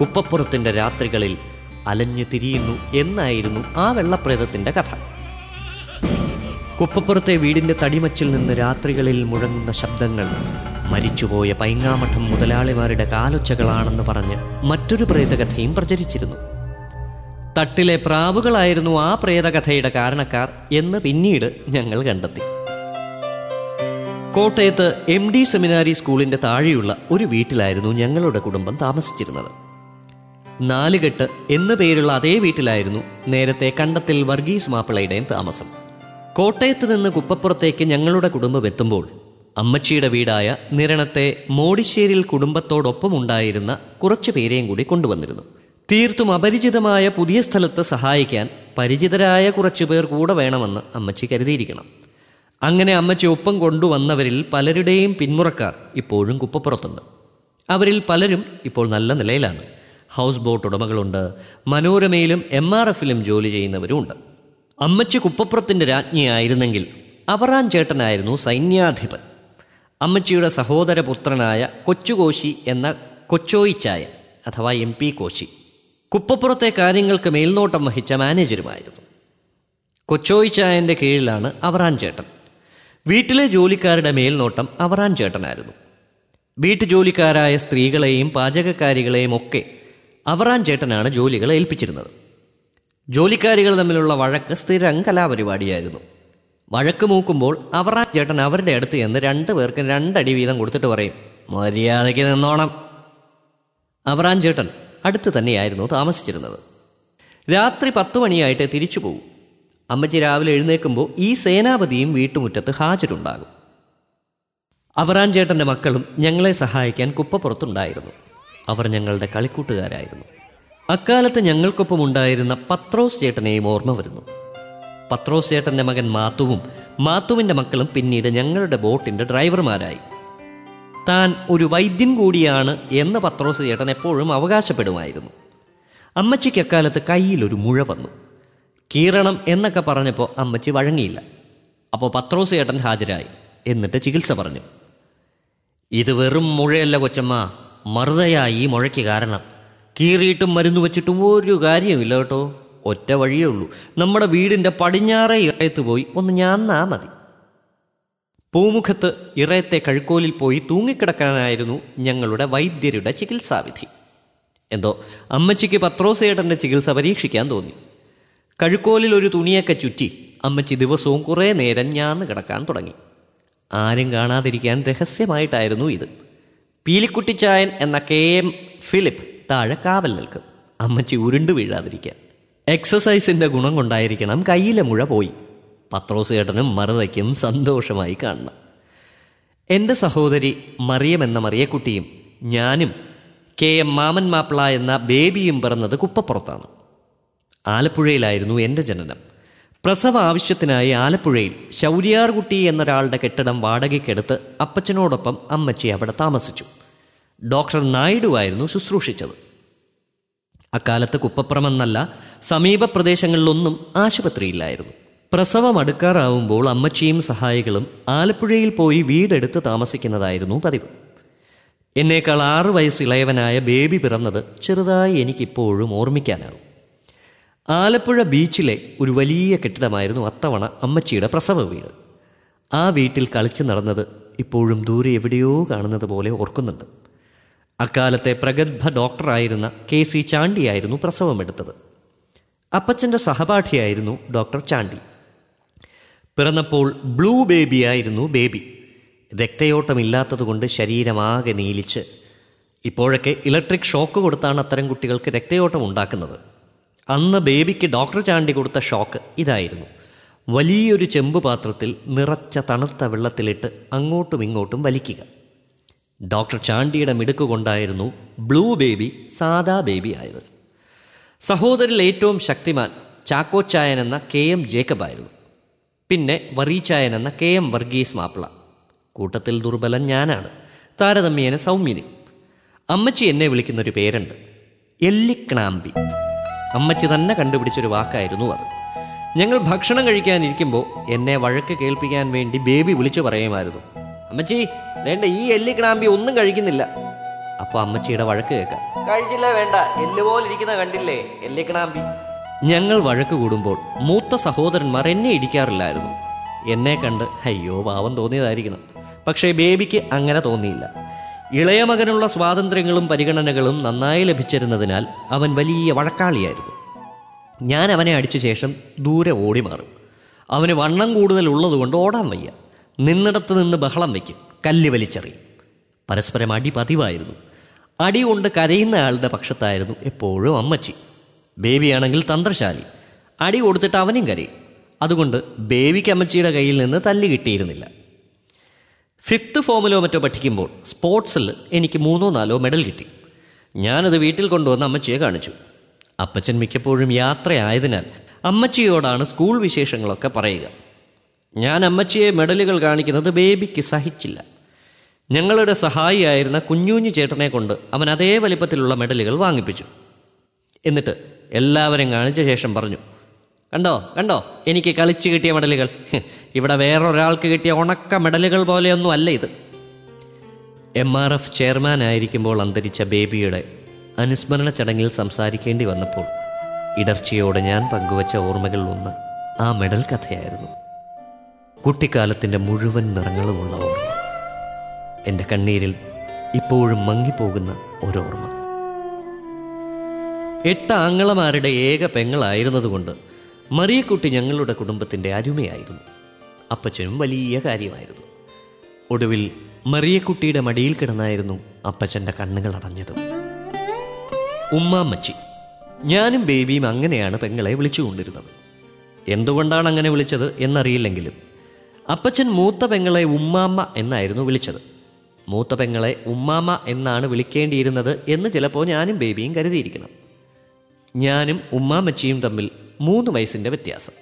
കുപ്പപ്പുറത്തിന്റെ രാത്രികളിൽ അലഞ്ഞു തിരിയുന്നു എന്നായിരുന്നു ആ വെള്ളപ്രേതത്തിന്റെ കഥ. കുപ്പപ്പുറത്തെ വീടിന്റെ തടിമച്ചിൽ നിന്ന് രാത്രികളിൽ മുഴങ്ങുന്ന ശബ്ദങ്ങൾ മരിച്ചുപോയ പൈങ്ങാമഠം മുതലാളിമാരുടെ കാലൊച്ചകളാണെന്ന് പറഞ്ഞ് മറ്റൊരു പ്രേതകഥയും പ്രചരിച്ചിരുന്നു. തട്ടിലെ പ്രാവുകളായിരുന്നു ആ പ്രേതകഥയുടെ കാരണക്കാർ എന്ന് പിന്നീട് ഞങ്ങൾ കണ്ടെത്തി. കോട്ടയത്ത് എം ഡി സെമിനാരി സ്കൂളിന്റെ താഴെയുള്ള ഒരു വീട്ടിലായിരുന്നു ഞങ്ങളുടെ കുടുംബം താമസിച്ചിരുന്നത്. നാലുകെട്ട് എന്നു പേരുള്ള അതേ വീട്ടിലായിരുന്നു നേരത്തെ കണ്ടത്തിൽ വർഗീസ് മാപ്പിളയുടെയും താമസം. കോട്ടയത്ത് നിന്ന് കുപ്പപ്പുറത്തേക്ക് ഞങ്ങളുടെ കുടുംബം എത്തുമ്പോൾ അമ്മച്ചിയുടെ വീടായ നിരണത്തെ മോടിശ്ശേരിൽ കുടുംബത്തോടൊപ്പം ഉണ്ടായിരുന്ന കുറച്ചു പേരെയും കൂടി കൊണ്ടുവന്നിരുന്നു. തീർത്തും അപരിചിതമായ പുതിയ സ്ഥലത്ത് സഹായിക്കാൻ പരിചിതരായ കുറച്ചു പേർ കൂടെ വേണമെന്ന് അമ്മച്ചി കരുതിയിരിക്കണം. അങ്ങനെ അമ്മച്ചി ഒപ്പം കൊണ്ടുവന്നവരിൽ പലരുടെയും പിന്മുറക്കാർ ഇപ്പോഴും കുപ്പപ്പുറത്തുണ്ട്. അവരിൽ പലരും ഇപ്പോൾ നല്ല നിലയിലാണ്. ഹൗസ് ബോട്ട് ഉടമകളുണ്ട്. മനോരമയിലും എം ആർ എഫിലും ജോലി ചെയ്യുന്നവരുമുണ്ട്. അമ്മച്ചി കുപ്പപ്പുറത്തിന്റെ രാജ്ഞിയായിരുന്നെങ്കിൽ അവറാൻ ചേട്ടനായിരുന്നു സൈന്യാധിപൻ. അമ്മച്ചിയുടെ സഹോദരപുത്രനായ കൊച്ചുകോശി എന്ന കൊച്ചോയിച്ചായ അഥവാ എം പി കോശി. കുപ്പപ്പുറത്തെ കാര്യങ്ങൾക്ക് മേൽനോട്ടം വഹിച്ച മാനേജരുമായിരുന്നു. കൊച്ചോയിച്ചായന്റെ കീഴിലാണ് അവറാൻ ചേട്ടൻ വീട്ടിലെ ജോലിക്കാരുടെ മേൽനോട്ടം അവറാൻ ചേട്ടനായിരുന്നു വീട്ടുജോലിക്കാരായ സ്ത്രീകളെയും പാചകക്കാരികളെയും ഒക്കെ അവറാൻ ചേട്ടനാണ് ജോലികൾ ഏൽപ്പിച്ചിരുന്നത്. ജോലിക്കാരികൾ തമ്മിലുള്ള വഴക്ക് സ്ഥിരം കലാപരിപാടിയായിരുന്നു. വഴക്ക് മൂക്കുമ്പോൾ അവറാൻ ചേട്ടൻ അവരുടെ അടുത്ത് ചെന്ന് രണ്ട് പേർക്കും രണ്ടടി വീതം കൊടുത്തിട്ട് പറയും മര്യാദയ്ക്ക് നിന്നോണം. അവറാൻ ചേട്ടൻ അടുത്ത് തന്നെയായിരുന്നു താമസിച്ചിരുന്നത്. രാത്രി പത്തു മണിയായിട്ട് തിരിച്ചു പോകും അമ്മച്ചി രാവിലെ എഴുന്നേൽക്കുമ്പോൾ ഈ സേനാപതിയും വീട്ടുമുറ്റത്ത് ഹാജരുണ്ടാകും. അവറാൻ ചേട്ടന്റെ മക്കളും ഞങ്ങളെ സഹായിക്കാൻ കുപ്പപ്പുറത്തുണ്ടായിരുന്നു. അവർ ഞങ്ങളുടെ കളിക്കൂട്ടുകാരായിരുന്നു. അക്കാലത്ത് ഞങ്ങൾക്കൊപ്പം ഉണ്ടായിരുന്ന പത്രോസ് ചേട്ടനെയും ഓർമ്മ വരുന്നു. പത്രോസ് ചേട്ടന്റെ മകൻ മാത്തുവും മാത്തുവിന്റെ മക്കളും പിന്നീട് ഞങ്ങളുടെ ബോട്ടിന്റെ ഡ്രൈവർമാരായി. താൻ ഒരു വൈദ്യൻ കൂടിയാണ് എന്ന് പത്രോസ് ചേട്ടൻ എപ്പോഴും അവകാശപ്പെടുമായിരുന്നു. അമ്മച്ചിക്ക് അക്കാലത്ത് കയ്യിലൊരു മുഴ വന്നു. കീറണം എന്നൊക്കെ പറഞ്ഞപ്പോൾ അമ്മച്ചി വഴങ്ങിയില്ല. അപ്പോൾ പത്രോസ് ചേട്ടൻ ഹാജരായി. എന്നിട്ട് ചികിത്സ പറഞ്ഞു. ഇത് വെറും മുഴയല്ല കൊച്ചമ്മ. മറുതയായി ഈ മുഴയ്ക്ക് കാരണം. കീറിയിട്ടും മരുന്ന് വെച്ചിട്ടും ഒരു കാര്യമില്ല കേട്ടോ. ഒറ്റ വഴിയേ ഉള്ളൂ. നമ്മുടെ വീടിന്റെ പടിഞ്ഞാറേ ഇറയത്ത് പോയി ഒന്ന് ഞാന്നാ മതി. പൂമുഖത്ത് ഇറയത്തെ കഴുക്കോലിൽ പോയി തൂങ്ങിക്കിടക്കാനായിരുന്നു ഞങ്ങളുടെ വൈദ്യരുടെ ചികിത്സാവിധി. എന്തോ അമ്മച്ചിക്ക് പത്രോസേട്ടന്റെ ചികിത്സ പരീക്ഷിക്കാൻ തോന്നി. കഴുക്കോലിൽ ഒരു തുണിയൊക്കെ ചുറ്റി അമ്മച്ചി ദിവസവും കുറേ നേരം ഞാന്ന് കിടക്കാൻ തുടങ്ങി. ആരും കാണാതിരിക്കാൻ രഹസ്യമായിട്ടായിരുന്നു ഇത്. പീലിക്കുട്ടിച്ചായൻ എന്ന കെ എം ഫിലിപ്പ് താഴെ കാവൽ നിൽക്കും. അമ്മച്ചി ഉരുണ്ടു വീഴാതിരിക്കാൻ. എക്സസൈസിന്റെ ഗുണം കൊണ്ടായിരിക്കണം കയ്യിലെ മുഴ പോയി. പത്രോസ് ചേട്ടനും മറുതയ്ക്കും സന്തോഷമായി കാണണം. എന്റെ സഹോദരി മറിയം എന്ന മറിയക്കുട്ടിയും ഞാനും കെ എം മാമൻ മാപ്പിള എന്ന ബേബിയും പിറന്നത് കുപ്പപ്പുറത്താണ്. ആലപ്പുഴയിലായിരുന്നു എന്റെ ജനനം. പ്രസവ ആവശ്യത്തിനായി ആലപ്പുഴയിൽ ശൗര്യാർകുട്ടി എന്നൊരാളുടെ കെട്ടിടം വാടകയ്ക്കെടുത്ത് അപ്പച്ചനോടൊപ്പം അമ്മച്ചി അവിടെ താമസിച്ചു. ഡോക്ടർ നായിഡു ആയിരുന്നു ശുശ്രൂഷിച്ചത്. അക്കാലത്ത് കുപ്പപ്പുറമെന്നല്ല സമീപ പ്രദേശങ്ങളിലൊന്നും ആശുപത്രിയില്ലായിരുന്നു. പ്രസവം അടുക്കാറാവുമ്പോൾ അമ്മച്ചിയും സഹായികളും ആലപ്പുഴയിൽ പോയി വീടെടുത്ത് താമസിക്കുന്നതായിരുന്നു പതിവ്. എന്നേക്കാൾ ആറ് വയസ്സ് ഇളയവനായ ബേബി പിറന്നത് ചെറുതായി എനിക്കിപ്പോഴും ഓർമ്മിക്കാനാവും ആലപ്പുഴ ബീച്ചിലെ ഒരു വലിയ കെട്ടിടമായിരുന്നു അത്തവണ അമ്മച്ചിയുടെ പ്രസവ വീട്. ആ വീട്ടിൽ കളിച്ചു നടന്നത് ഇപ്പോഴും ദൂരെ എവിടെയോ കാണുന്നത് പോലെ ഓർക്കുന്നുണ്ട്. അക്കാലത്തെ പ്രഗത്ഭ ഡോക്ടറായിരുന്ന കെ സി ചാണ്ടിയായിരുന്നു പ്രസവമെടുത്തത് അപ്പച്ചന്റെ സഹപാഠിയായിരുന്നു ഡോക്ടർ ചാണ്ടി. പിറന്നപ്പോൾ ബ്ലൂ ബേബിയായിരുന്നു ബേബി. രക്തയോട്ടമില്ലാത്തതുകൊണ്ട് ശരീരമാകെ നീലിച്ച്. ഇപ്പോഴൊക്കെ ഇലക്ട്രിക് ഷോക്ക് കൊടുത്താണ് അത്തരം കുട്ടികൾക്ക് രക്തയോട്ടം ഉണ്ടാക്കുന്നത് അന്ന് ബേബിക്ക് ഡോക്ടർ ചാണ്ടി കൊടുത്ത ഷോക്ക് ഇതായിരുന്നു. വലിയൊരു ചെമ്പ് പാത്രത്തിൽ നിറച്ച തണുത്ത വെള്ളത്തിലിട്ട് അങ്ങോട്ടും ഇങ്ങോട്ടും വലിക്കുക. ഡോക്ടർ ചാണ്ടിയുടെ മിടുക്ക് കൊണ്ടായിരുന്നു ബ്ലൂ ബേബി സാദാ ബേബി ആയത്. സഹോദരിൽ ഏറ്റവും ശക്തിമാൻ ചാക്കോച്ചായൻ എന്ന കെ എം ജേക്കബായിരുന്നു. പിന്നെ വറീച്ചായൻ എന്ന കെ എം വർഗീസ് മാപ്പിള. കൂട്ടത്തിൽ ദുർബലൻ ഞാനാണ്. താരതമ്യേന സൗമ്യനി. അമ്മച്ചി എന്നെ വിളിക്കുന്നൊരു പേരുണ്ട്. എല്ലിക്ണാമ്പി അമ്മച്ചി തന്നെ കണ്ടുപിടിച്ചൊരു വാക്കായിരുന്നു അത്. ഞങ്ങൾ ഭക്ഷണം കഴിക്കാനിരിക്കുമ്പോൾ എന്നെ വഴക്ക് കേൾപ്പിക്കാൻ വേണ്ടി ബേബി വിളിച്ചു പറയുമായിരുന്നു. അമ്മച്ചി വേണ്ട ഈ എല്ലിക്ണാമ്പി ഒന്നും കഴിക്കുന്നില്ല. അപ്പോൾ അമ്മച്ചിയുടെ വഴക്ക് കേൾക്കാം. കഴിച്ചില്ല വേണ്ട. എല്ലുപോലിരിക്കുന്ന കണ്ടില്ലേ എല്ലിക്കണാമ്പി? ഞങ്ങൾ വഴക്ക് കൂടുമ്പോൾ മൂത്ത സഹോദരന്മാർ എന്നെ ഇടിക്കാറില്ലായിരുന്നു. എന്നെ കണ്ട് അയ്യോ പാവം തോന്നിയതായിരിക്കണം. പക്ഷേ ബേബിക്ക് അങ്ങനെ തോന്നിയില്ല. ഇളയ മകനുള്ള സ്വാതന്ത്ര്യങ്ങളും പരിഗണനകളും നന്നായി ലഭിച്ചിരുന്നതിനാൽ അവൻ വലിയ വഴക്കാളിയായിരുന്നു. ഞാൻ അവനെ അടിച്ച ശേഷം ദൂരെ ഓടി മാറും അവന് വണ്ണം കൂടുതൽ ഉള്ളതുകൊണ്ട് ഓടാൻ വയ്യ. നിന്നിടത്ത് നിന്ന് ബഹളം വയ്ക്കും കല്ല് വലിച്ചെറിയും. പരസ്പരം അടി പതിവായിരുന്നു. അടി കൊണ്ട് കരയുന്ന ആളുടെ പക്ഷത്തായിരുന്നു എപ്പോഴും അമ്മച്ചി. ബേബിയാണെങ്കിൽ തന്ത്രശാലി. അടി കൊടുത്തിട്ട് അവനും കരയും. അതുകൊണ്ട് ബേബിക്ക് അമ്മച്ചിയുടെ കയ്യിൽ നിന്ന് തല്ലി കിട്ടിയിരുന്നില്ല. ഫിഫ്ത്ത് ഫോമിലോ മറ്റോ പഠിക്കുമ്പോൾ സ്പോർട്സിൽ എനിക്ക് മൂന്നോ നാലോ മെഡൽ കിട്ടി. ഞാനത് വീട്ടിൽ കൊണ്ടുവന്ന് അമ്മച്ചിയെ കാണിച്ചു. അപ്പച്ചൻ മിക്കപ്പോഴും യാത്രയായതിനാൽ അമ്മച്ചിയോടാണ് സ്കൂൾ വിശേഷങ്ങളൊക്കെ പറയുക. ഞാൻ അമ്മച്ചിയെ മെഡലുകൾ കാണിക്കുന്നത് ബേബിക്ക് സഹിച്ചില്ല. ഞങ്ങളുടെ സഹായിയായിരുന്ന കുഞ്ഞൂഞ്ഞു ചേട്ടനെ കൊണ്ട് അവൻ അതേ വലിപ്പത്തിലുള്ള മെഡലുകൾ വാങ്ങിപ്പിച്ചു. എന്നിട്ട് എല്ലാവരും കാണിച്ച ശേഷം പറഞ്ഞു കണ്ടോ കണ്ടോ എനിക്ക് കളിച്ച് കിട്ടിയ മെഡലുകൾ. ഇവിടെ വേറൊരാൾക്ക് കിട്ടിയ ഉണക്ക മെഡലുകൾ പോലെയൊന്നും അല്ല ഇത്. എം ആർ എഫ് ചെയർമാൻ ആയിരിക്കുമ്പോൾ അന്തരിച്ച ബേബിയുടെ അനുസ്മരണ ചടങ്ങിൽ സംസാരിക്കേണ്ടി വന്നപ്പോൾ ഇടർച്ചയോടെ ഞാൻ പങ്കുവച്ച ഓർമ്മകളിൽ ഒന്ന് ആ മെഡൽ കഥയായിരുന്നു. കുട്ടിക്കാലത്തിന്റെ മുഴുവൻ നിറങ്ങളുമുള്ള ഓർമ്മ. എന്റെ കണ്ണീരിൽ ഇപ്പോഴും മങ്ങിപ്പോകുന്ന ഒരോർമ്മ. എട്ട് ആങ്ങളമാരുടെ ഏക പെങ്ങളായിരുന്നതുകൊണ്ട് മറിയക്കുട്ടി ഞങ്ങളുടെ കുടുംബത്തിന്റെ അരുമയായിരുന്നു. അപ്പച്ചനും വലിയ കാര്യമായിരുന്നു. ഒടുവിൽ മറിയക്കുട്ടിയുടെ മടിയിൽ കിടന്നായിരുന്നു അപ്പച്ചന്റെ കണ്ണുകൾ അടഞ്ഞത്. ഉമ്മാമ്മച്ചി ഞാനും ബേബിയും അങ്ങനെയാണ് പെങ്ങളെ വിളിച്ചുകൊണ്ടിരുന്നത്. എന്തുകൊണ്ടാണ് അങ്ങനെ വിളിച്ചത് എന്നറിയില്ലെങ്കിലും അപ്പച്ചൻ മൂത്ത പെങ്ങളെ ഉമ്മാമ്മ എന്നായിരുന്നു വിളിച്ചത്. മൂത്ത പെങ്ങളെ ഉമ്മാമ്മ എന്നാണ് വിളിക്കേണ്ടിയിരുന്നത് എന്ന് ചിലപ്പോൾ ഞാനും ബേബിയും കരുതിയിരിക്കണം. ഞാനും ഉമ്മാമച്ചിയും തമ്മിൽ മൂന്ന് വയസ്സിന്റെ വ്യത്യാസം.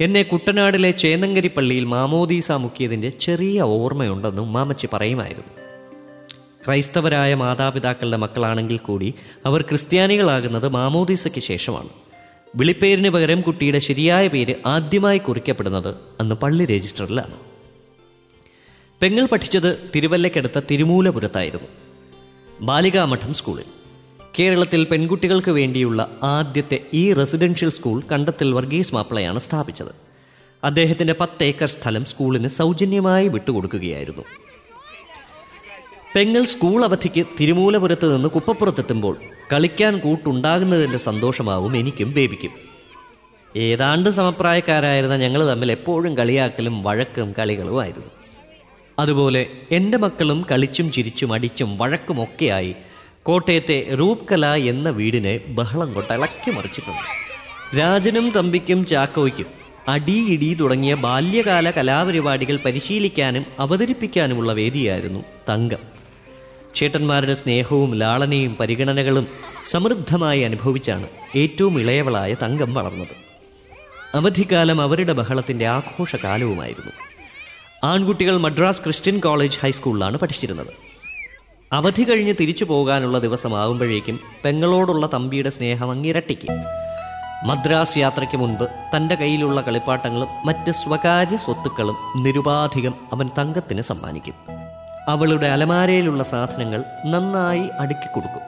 എന്നെ കുട്ടനാടിലെ ചേന്നങ്കരി പള്ളിയിൽ മാമോദീസ മുക്കിയതിന്റെ ചെറിയ ഓർമ്മയുണ്ടെന്ന് ഉമ്മാമച്ചി പറയുമായിരുന്നു. ക്രൈസ്തവരായ മാതാപിതാക്കളുടെ മക്കളാണെങ്കിൽ കൂടി അവർ ക്രിസ്ത്യാനികളാകുന്നത് മാമോദീസയ്ക്ക് ശേഷമാണ്. വിളിപ്പേരിന് പകരം കുട്ടിയുടെ ശരിയായ പേര് ആദ്യമായി കുറിക്കപ്പെടുന്നത് അന്ന് പള്ളി രജിസ്റ്ററിലാണ്. പെങ്ങൾ പഠിച്ചത് തിരുവല്ലയ്ക്കടുത്ത തിരുമൂലപുരത്തായിരുന്നു. ബാലികാമഠം സ്കൂളിൽ. കേരളത്തിൽ പെൺകുട്ടികൾക്ക് വേണ്ടിയുള്ള ആദ്യത്തെ ഈ റെസിഡൻഷ്യൽ സ്കൂൾ കണ്ടത്തിൽ വർഗീസ് മാപ്പിളയാണ് സ്ഥാപിച്ചത്. അദ്ദേഹത്തിന്റെ പത്ത് ഏക്കർ സ്ഥലം സ്കൂളിന് സൗജന്യമായി വിട്ടുകൊടുക്കുകയായിരുന്നു. പെങ്ങൾ സ്കൂൾ അവധിക്ക് തിരുമൂലപുരത്ത് നിന്ന് കുപ്പപ്പുറത്തെത്തുമ്പോൾ കളിക്കാൻ കൂട്ടുണ്ടാകുന്നതിന്റെ സന്തോഷമാവും എനിക്കും ബേബിക്കും. ഏതാണ്ട് സമപ്രായക്കാരായിരുന്ന ഞങ്ങൾ തമ്മിൽ എപ്പോഴും കളിയാക്കലും വഴക്കും കളികളുമായിരുന്നു അതുപോലെ എന്റെ മക്കളും കളിച്ചും ചിരിച്ചും അടിച്ചും വഴക്കുമൊക്കെയായി കോട്ടയത്തെ റൂപ് കല എന്ന വീടിനെ ബഹളം കൊണ്ട് ഇളക്കി മറിച്ചിട്ടുണ്ട്. രാജനും തമ്പിക്കും ചാക്കോയ്ക്കും അടിയിടി തുടങ്ങിയ ബാല്യകാല കലാപരിപാടികൾ പരിശീലിക്കാനും അവതരിപ്പിക്കാനുമുള്ള വേദിയായിരുന്നു തങ്കം. ചേട്ടന്മാരുടെ സ്നേഹവും ലാളനയും പരിഗണനകളും സമൃദ്ധമായി അനുഭവിച്ചാണ് ഏറ്റവും ഇളയവളായ തങ്കം വളർന്നത്. അവധിക്കാലം അവരുടെ ബഹളത്തിന്റെ ആഘോഷകാലവുമായിരുന്നു. ആൺകുട്ടികൾ മദ്രാസ് ക്രിസ്ത്യൻ കോളേജ് ഹൈസ്കൂളിലാണ് പഠിച്ചിരുന്നത്. അവധി കഴിഞ്ഞ് തിരിച്ചു പോകാനുള്ള ദിവസമാകുമ്പോഴേക്കും പെങ്ങളോടുള്ള തമ്പിയുടെ സ്നേഹം അങ്ങിരട്ടിക്കും. മദ്രാസ് യാത്രയ്ക്ക് മുൻപ് തന്റെ കയ്യിലുള്ള കളിപ്പാട്ടങ്ങളും മറ്റ് സ്വകാര്യ സ്വത്തുക്കളും നിരുപാധികം അവൻ തങ്കത്തിന് സമ്മാനിക്കും. അവളുടെ അലമാരയിലുള്ള സാധനങ്ങൾ നന്നായി അടുക്കി കൊടുക്കും.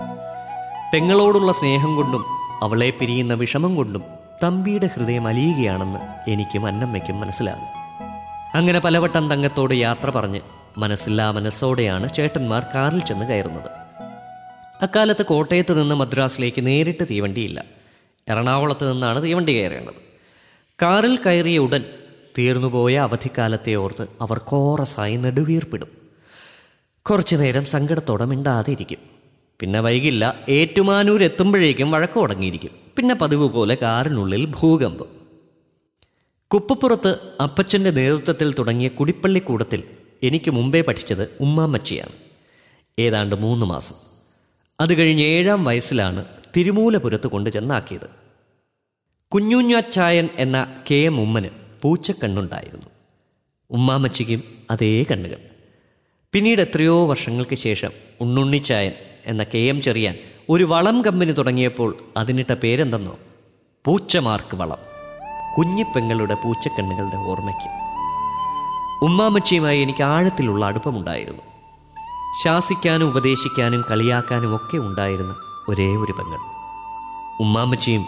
പെങ്ങളോടുള്ള സ്നേഹം കൊണ്ടും അവളെ പിരിയുന്ന വിഷമം കൊണ്ടും തമ്പിയുടെ ഹൃദയം അലിയുകയാണെന്ന് എനിക്കും അന്നമ്മയ്ക്കും മനസ്സിലാകും. അങ്ങനെ പലവട്ടം തങ്കത്തോട് യാത്ര പറഞ്ഞ് മനസ്സില്ലാ മനസ്സോടെയാണ് ചേട്ടന്മാർ കാറിൽ ചെന്ന് കയറുന്നത്. അക്കാലത്ത് കോട്ടയത്ത് നിന്ന് മദ്രാസിലേക്ക് നേരിട്ട് തീവണ്ടിയില്ല. എറണാകുളത്ത് നിന്നാണ് തീവണ്ടി കയറേണ്ടത്. കാറിൽ കയറിയ ഉടൻ തീർന്നുപോയ അവധിക്കാലത്തെ ഓർത്ത് അവർ കോറസായി നെടുവീർപ്പിടും. കുറച്ചു നേരം സങ്കടത്തോടെ മിണ്ടാതെ ഇരിക്കും പിന്നെ വൈകില്ല ഏറ്റുമാനൂർ എത്തുമ്പോഴേക്കും വഴക്കം തുടങ്ങിയിരിക്കും. പിന്നെ പതിവ് പോലെ കാറിനുള്ളിൽ ഭൂകമ്പം. കുപ്പപ്പുറത്ത് അപ്പച്ചന്റെ നേതൃത്വത്തിൽ തുടങ്ങിയ കുടിപ്പള്ളിക്കൂടത്തിൽ എനിക്ക് മുമ്പേ പഠിച്ചത് ഉമ്മാമ്മച്ചിയാണ്. ഏതാണ്ട് മൂന്ന് മാസം. അത് കഴിഞ്ഞ് ഏഴാം വയസ്സിലാണ് തിരുമൂലപുരത്ത് കൊണ്ട് ചെന്നാക്കിയത്. കുഞ്ഞുഞ്ഞാച്ചായൻ എന്ന കെ എം ഉമ്മന് പൂച്ചക്കണ്ണുണ്ടായിരുന്നു. ഉമ്മാമ്മച്ചിക്കും അതേ കണ്ണുകൾ. പിന്നീട് എത്രയോ വർഷങ്ങൾക്ക് ശേഷം ഉണ്ണുണ്ണിച്ചായൻ എന്ന കെ എം ചെറിയാൻ ഒരു വളം കമ്പനി തുടങ്ങിയപ്പോൾ അതിനിട്ട പേരെന്തെന്നോ? പൂച്ചമാർക്ക് വളം. കുഞ്ഞിപ്പെങ്ങളുടെ പൂച്ചക്കണ്ണുകളുടെ ഓർമ്മയ്ക്ക്. ഉമ്മാമ്മച്ചിയുമായി എനിക്ക് ആഴത്തിലുള്ള അടുപ്പമുണ്ടായിരുന്നു. ശാസിക്കാനും ഉപദേശിക്കാനും കളിയാക്കാനും ഒക്കെ ഉണ്ടായിരുന്ന ഒരേ ഒരു പെങ്ങൾ. ഉമ്മാമച്ചയും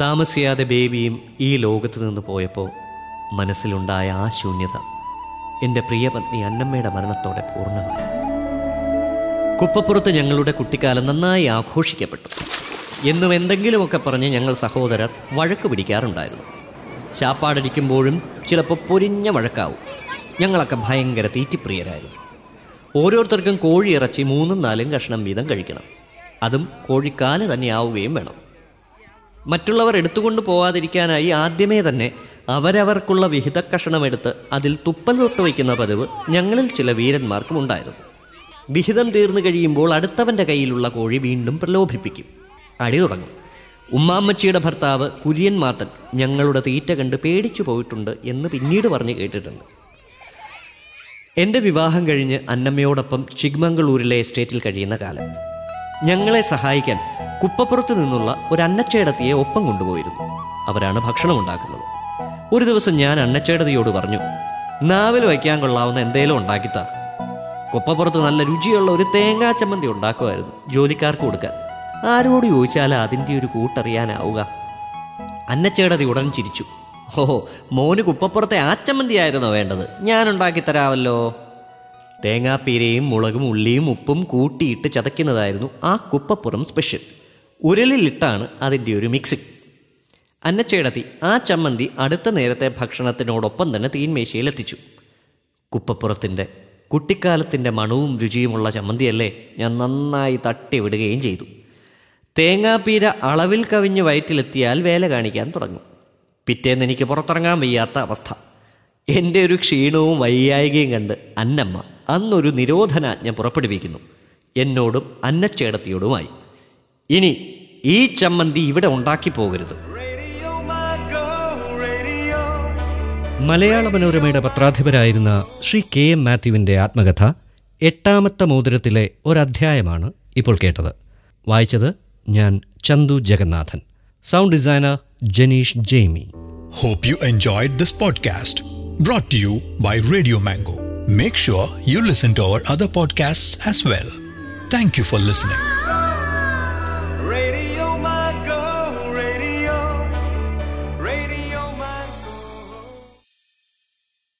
താമസിയാതെ ബേബിയും ഈ ലോകത്ത് നിന്ന് പോയപ്പോൾ മനസ്സിലുണ്ടായ ആ ശൂന്യത എന്റെ പ്രിയപത്നി അന്നമ്മയുടെ മരണത്തോടെ പൂർണമായി. കുപ്പപ്പുറത്ത് ഞങ്ങളുടെ കുട്ടിക്കാലം നന്നായി ആഘോഷിക്കപ്പെട്ടു എന്നും എന്തെങ്കിലുമൊക്കെ പറഞ്ഞ് ഞങ്ങൾ സഹോദരർ വഴക്ക് പിടിക്കാറുണ്ടായിരുന്നു. ശാപ്പാടടിക്കുമ്പോഴും ചിലപ്പോൾ പൊരിഞ്ഞ വഴക്കാവും. ഞങ്ങളൊക്കെ ഭയങ്കര തീറ്റിപ്രിയരായിരുന്നു ഓരോരുത്തർക്കും കോഴി ഇറച്ചി മൂന്നും നാലും കഷ്ണം വീതം കഴിക്കണം. അതും കോഴിക്കാൽ തന്നെ ആവുകയും വേണം. മറ്റുള്ളവർ എടുത്തുകൊണ്ട് പോവാതിരിക്കാനായി ആദ്യമേ തന്നെ അവരവർക്കുള്ള വിഹിത കഷണമെടുത്ത് അതിൽ തുപ്പൽ തൊട്ട് വയ്ക്കുന്ന പതിവ് ഞങ്ങളിൽ ചില വീരന്മാർക്കും ഉണ്ടായിരുന്നു. വിഹിതം തീർന്നു കഴിയുമ്പോൾ അടുത്തവന്റെ കയ്യിലുള്ള കോഴി വീണ്ടും പ്രലോഭിപ്പിക്കും. അടി തുടങ്ങും. ഉമ്മാമ്മച്ചിയുടെ ഭർത്താവ് കുര്യൻ മാത്തൻ ഞങ്ങളുടെ തീറ്റ കണ്ട് പേടിച്ചു പോയിട്ടുണ്ട് എന്ന് പിന്നീട് പറഞ്ഞ് കേട്ടിട്ടുണ്ട്. എന്റെ വിവാഹം കഴിഞ്ഞ് അന്നമ്മയോടൊപ്പം ചിഗ്മംഗളൂരിലെ എസ്റ്റേറ്റിൽ കഴിയുന്ന കാലം. ഞങ്ങളെ സഹായിക്കാൻ കുപ്പപ്പുറത്ത് നിന്നുള്ള ഒരു അന്നച്ചേടത്തിയെ ഒപ്പം കൊണ്ടുപോയിരുന്നു. അവരാണ് ഭക്ഷണം ഉണ്ടാക്കുന്നത്. ഒരു ദിവസം ഞാൻ അന്നച്ചേടതിയോട് പറഞ്ഞു നാവിൽ വയ്ക്കാൻ കൊള്ളാവുന്ന എന്തേലും ഉണ്ടാക്കിത്താ. കുപ്പപ്പുറത്ത് നല്ല രുചിയുള്ള ഒരു തേങ്ങാ ചമ്മന്തി ഉണ്ടാക്കുമായിരുന്നു ജോലിക്കാർക്ക് കൊടുക്കാൻ. ആരോട് ചോദിച്ചാലും അതിന്റെ ഒരു കൂട്ടറിയാനാവുക. അന്നച്ചേടതി ഉടൻ ചിരിച്ചു. ഓ മോന് കുപ്പപ്പുറത്തെ ആച്ചമ്മന്തിയായിരുന്നോ വേണ്ടത്? ഞാൻ ഉണ്ടാക്കി തരാമല്ലോ. തേങ്ങാപ്പീരയും മുളകും ഉള്ളിയും ഉപ്പും കൂട്ടിയിട്ട് ചതയ്ക്കുന്നതായിരുന്നു ആ കുപ്പപ്പുറം സ്പെഷ്യൽ. ഉരലിലിട്ടാണ് അതിന്റെ ഒരു മിക്സിങ്. അന്നച്ചേടത്തി ആ ചമ്മന്തി അടുത്ത നേരത്തെ ഭക്ഷണത്തിനോടൊപ്പം തന്നെ തീൻമേശയിലെത്തിച്ചു കുപ്പപ്പുറത്തിന്റെ കുട്ടിക്കാലത്തിന്റെ മണവും രുചിയുമുള്ള ചമ്മന്തിയല്ലേ ഞാൻ നന്നായി തട്ടിവിടുകയും ചെയ്തു. തേങ്ങാപ്പീര അളവിൽ കവിഞ്ഞ് വയറ്റിലെത്തിയാൽ വേല കാണിക്കാൻ തുടങ്ങും. പിറ്റേന്ന് എനിക്ക് പുറത്തിറങ്ങാൻ വയ്യാത്ത അവസ്ഥ. എന്റെ ഒരു ക്ഷീണവും വയ്യായികയും കണ്ട് അന്നമ്മ അന്നൊരു നിരോധനാജ്ഞ പുറപ്പെടുവിക്കുന്നു. എന്നോടും അന്നച്ചേടത്തിയോടുമായി. ഇനി ഈ ചമ്മന്തി ഇവിടെ ഉണ്ടാക്കി പോകരുത്. മലയാള മനോരമയുടെ പത്രാധിപരായിരുന്ന ശ്രീ കെ എം മാത്യുവിന്റെ ആത്മകഥ എട്ടാമത്തെ മോതിരത്തിലെ ഒരധ്യായമാണ് ഇപ്പോൾ കേട്ടത്. വായിച്ചത് ഞാൻ Chandu Jagannathan. Sound designer Janish Jamie. Hope you enjoyed this podcast brought to you by Radio Mango. Make sure you listen to our other podcasts as well. Thank you for listening.